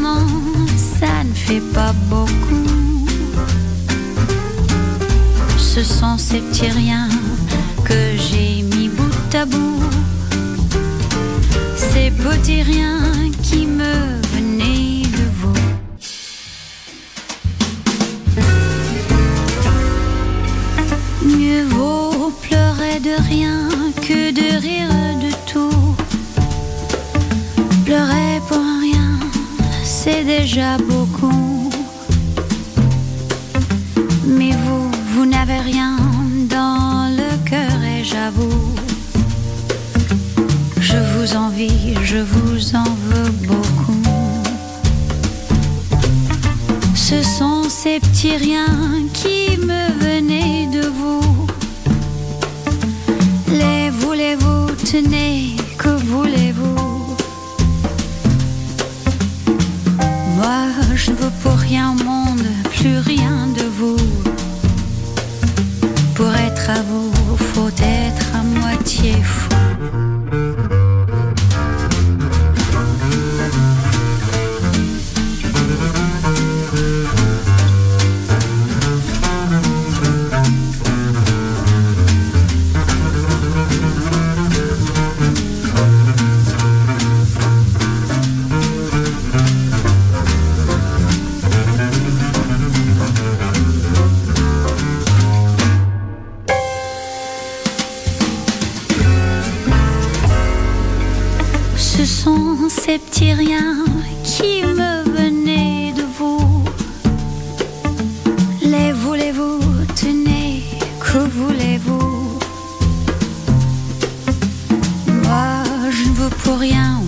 Ça ne fait pas beaucoup. Ce sont ces petits riens que j'ai mis bout à bout. Ces petits riens qui me venaient de vous. Mieux vaut pleurer de rien que de rire déjà beaucoup. Mais vous, vous n'avez rien dans le cœur et j'avoue, je vous envie, je vous en veux beaucoup. Ce sont ces petits riens qui me venaient de vous. Les voulez-vous, tenez, que voulez-vous? Rien au monde, plus rien de vous. Pour être à vous, faut être à moitié fou. Pour rien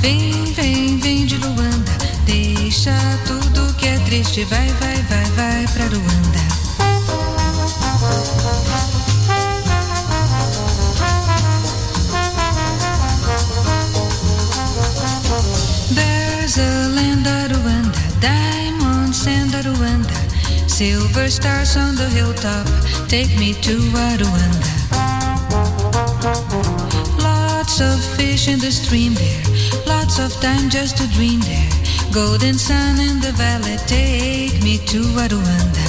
Vem, vem, vem de Luanda, deixa tudo que é triste, vai, vai, vai, vai pra Luanda. There's a land at Rwanda, diamonds and Rwanda, silver stars on the hilltop, take me to Rwanda. Lots of fish in the stream there. of time, just a dream there. Golden sun in the valley, take me to Aruanda.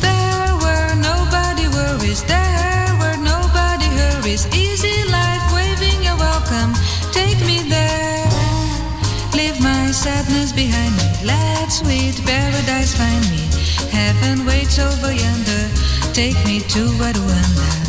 There were nobody worries, there were nobody hurries. Easy life waving a welcome, take me there. Leave my sadness behind me, let sweet paradise find me. Heaven waits over yonder, take me to Aruanda.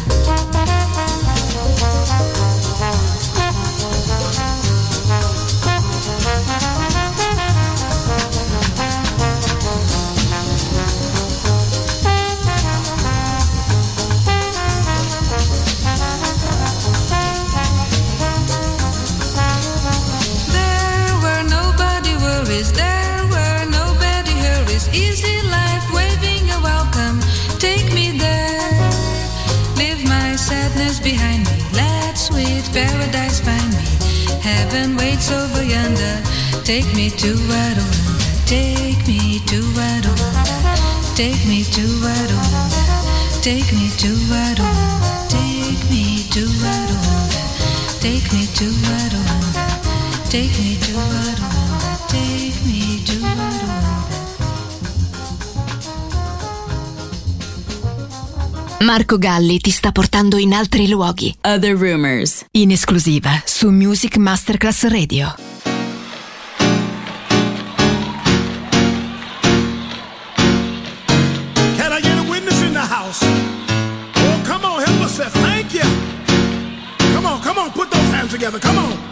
Take me to Adoland, take me to Adoland, take me to Adoland, take me to Adoland, take me to Adoland, take me to Adoland, take me to Adoland, take me to Adoland. Marco Galli ti sta portando in altri luoghi. Other Rumors. In esclusiva su Music Masterclass Radio. Together. Come on.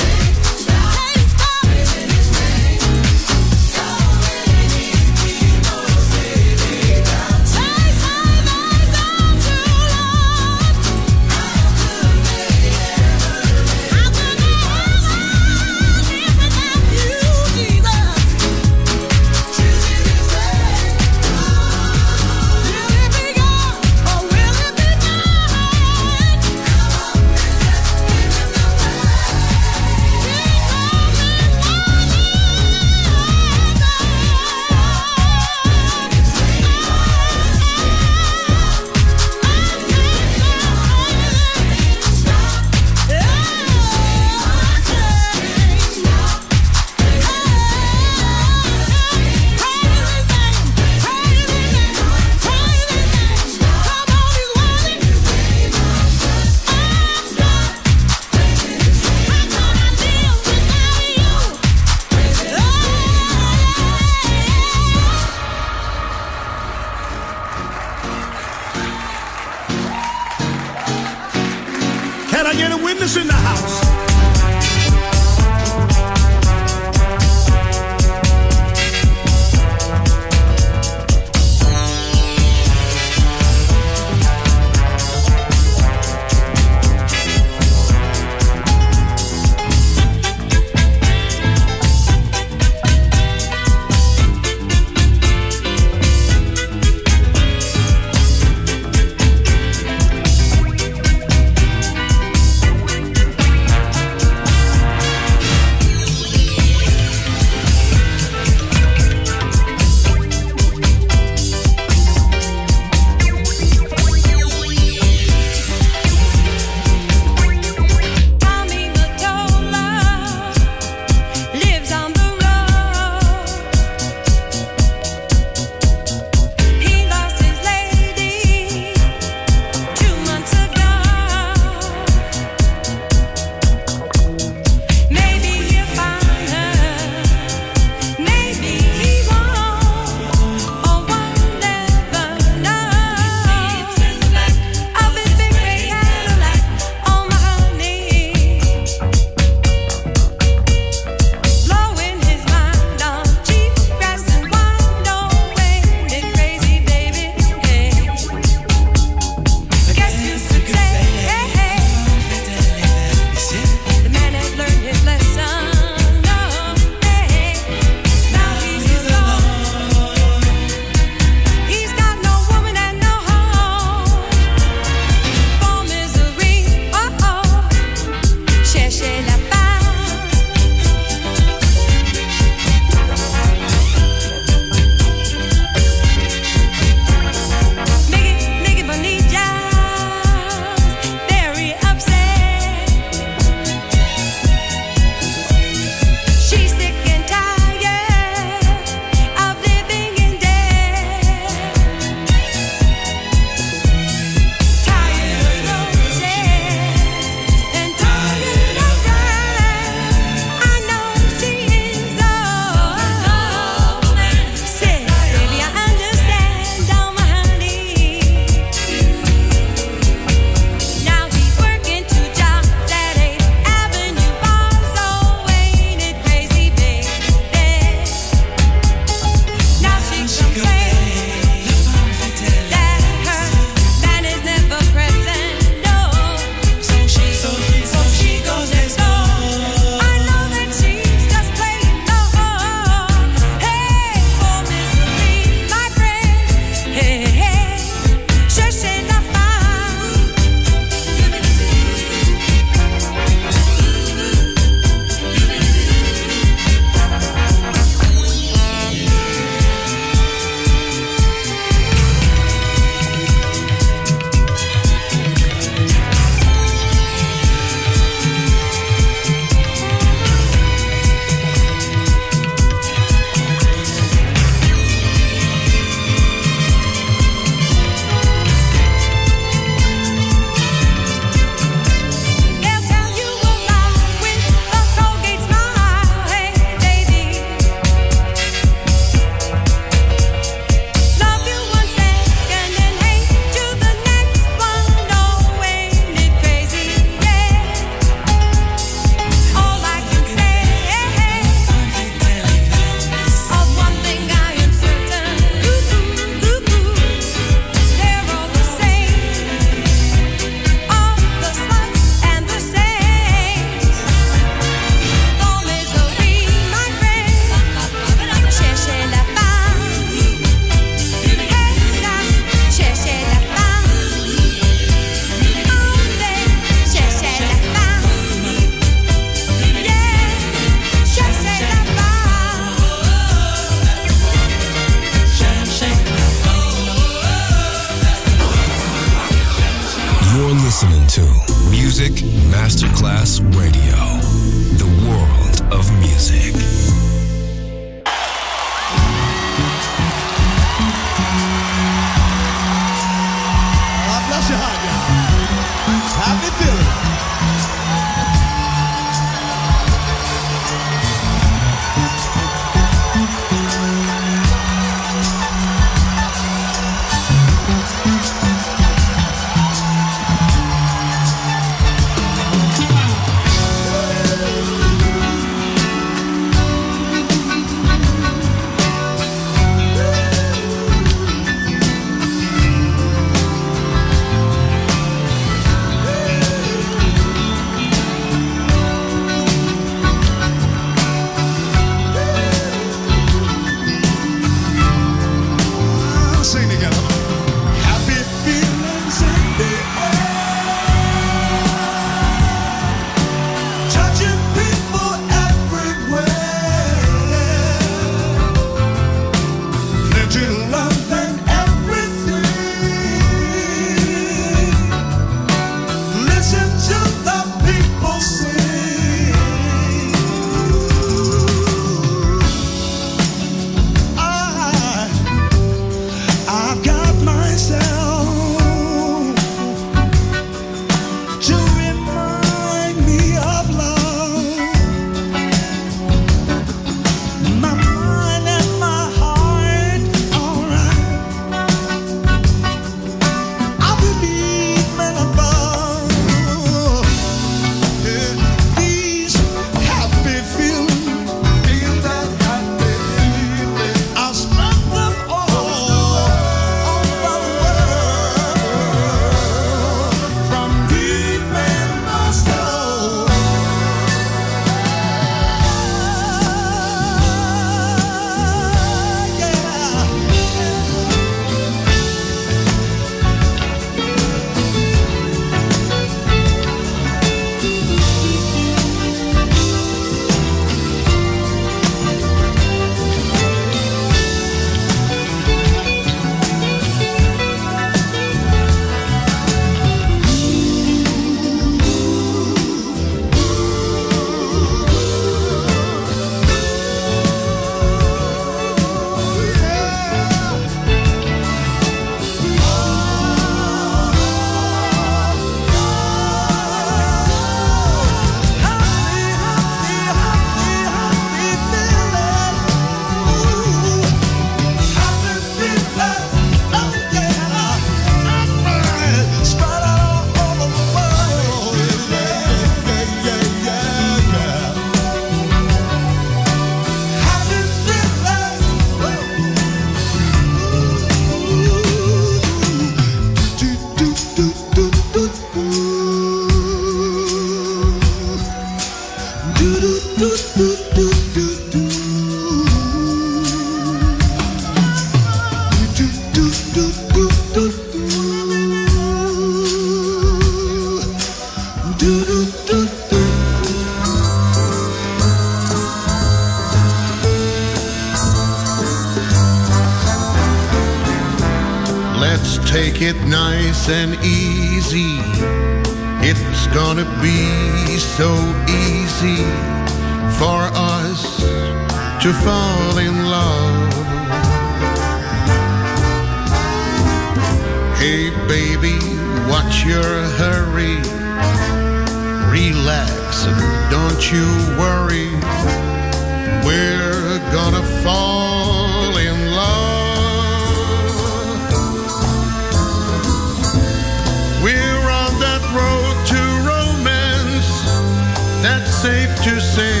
to say,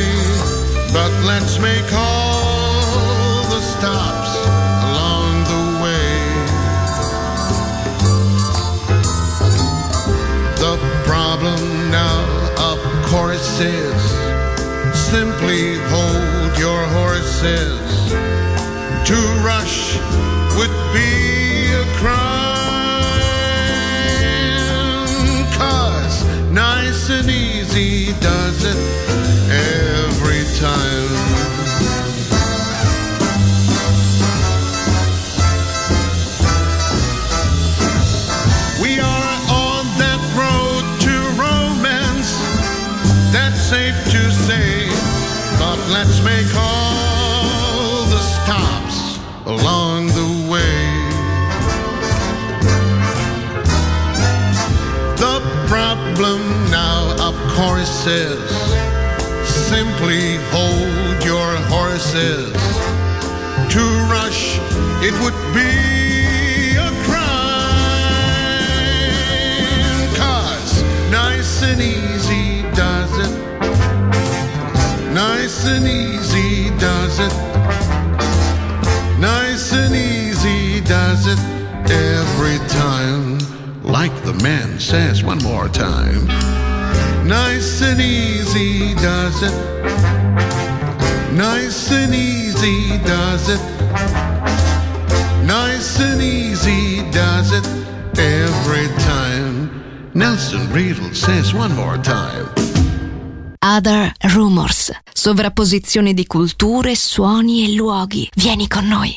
but let's make all the stops along the way. The problem now, of course, is simply hold your horses. To rush would be a crime. Cause nice and easy does it time. it would be a crime. Cause nice and easy does it. Nice and easy does it. Nice and easy does it every time. Like the man says one more time. Nice and easy does it. Nice and easy does it easy does it every time. Nelson Riddle says one more time. Other Rumors, sovrapposizione di culture, suoni e luoghi. Vieni con noi.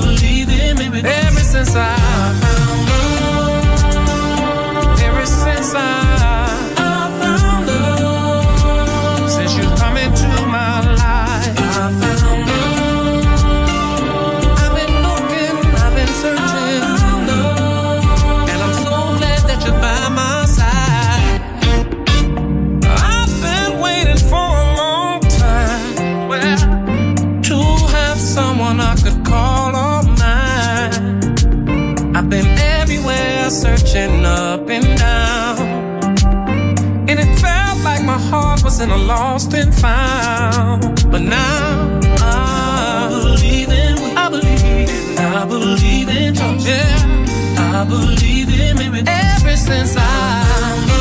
believe. Ever since I lost and I lost and found. But now I, I believe in, I believe in, I believe in, yeah. I believe in miracles. Ever since I.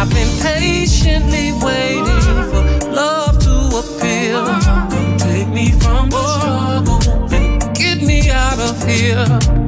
I've been patiently waiting for love to appear. Don't take me from the struggle get me out of here.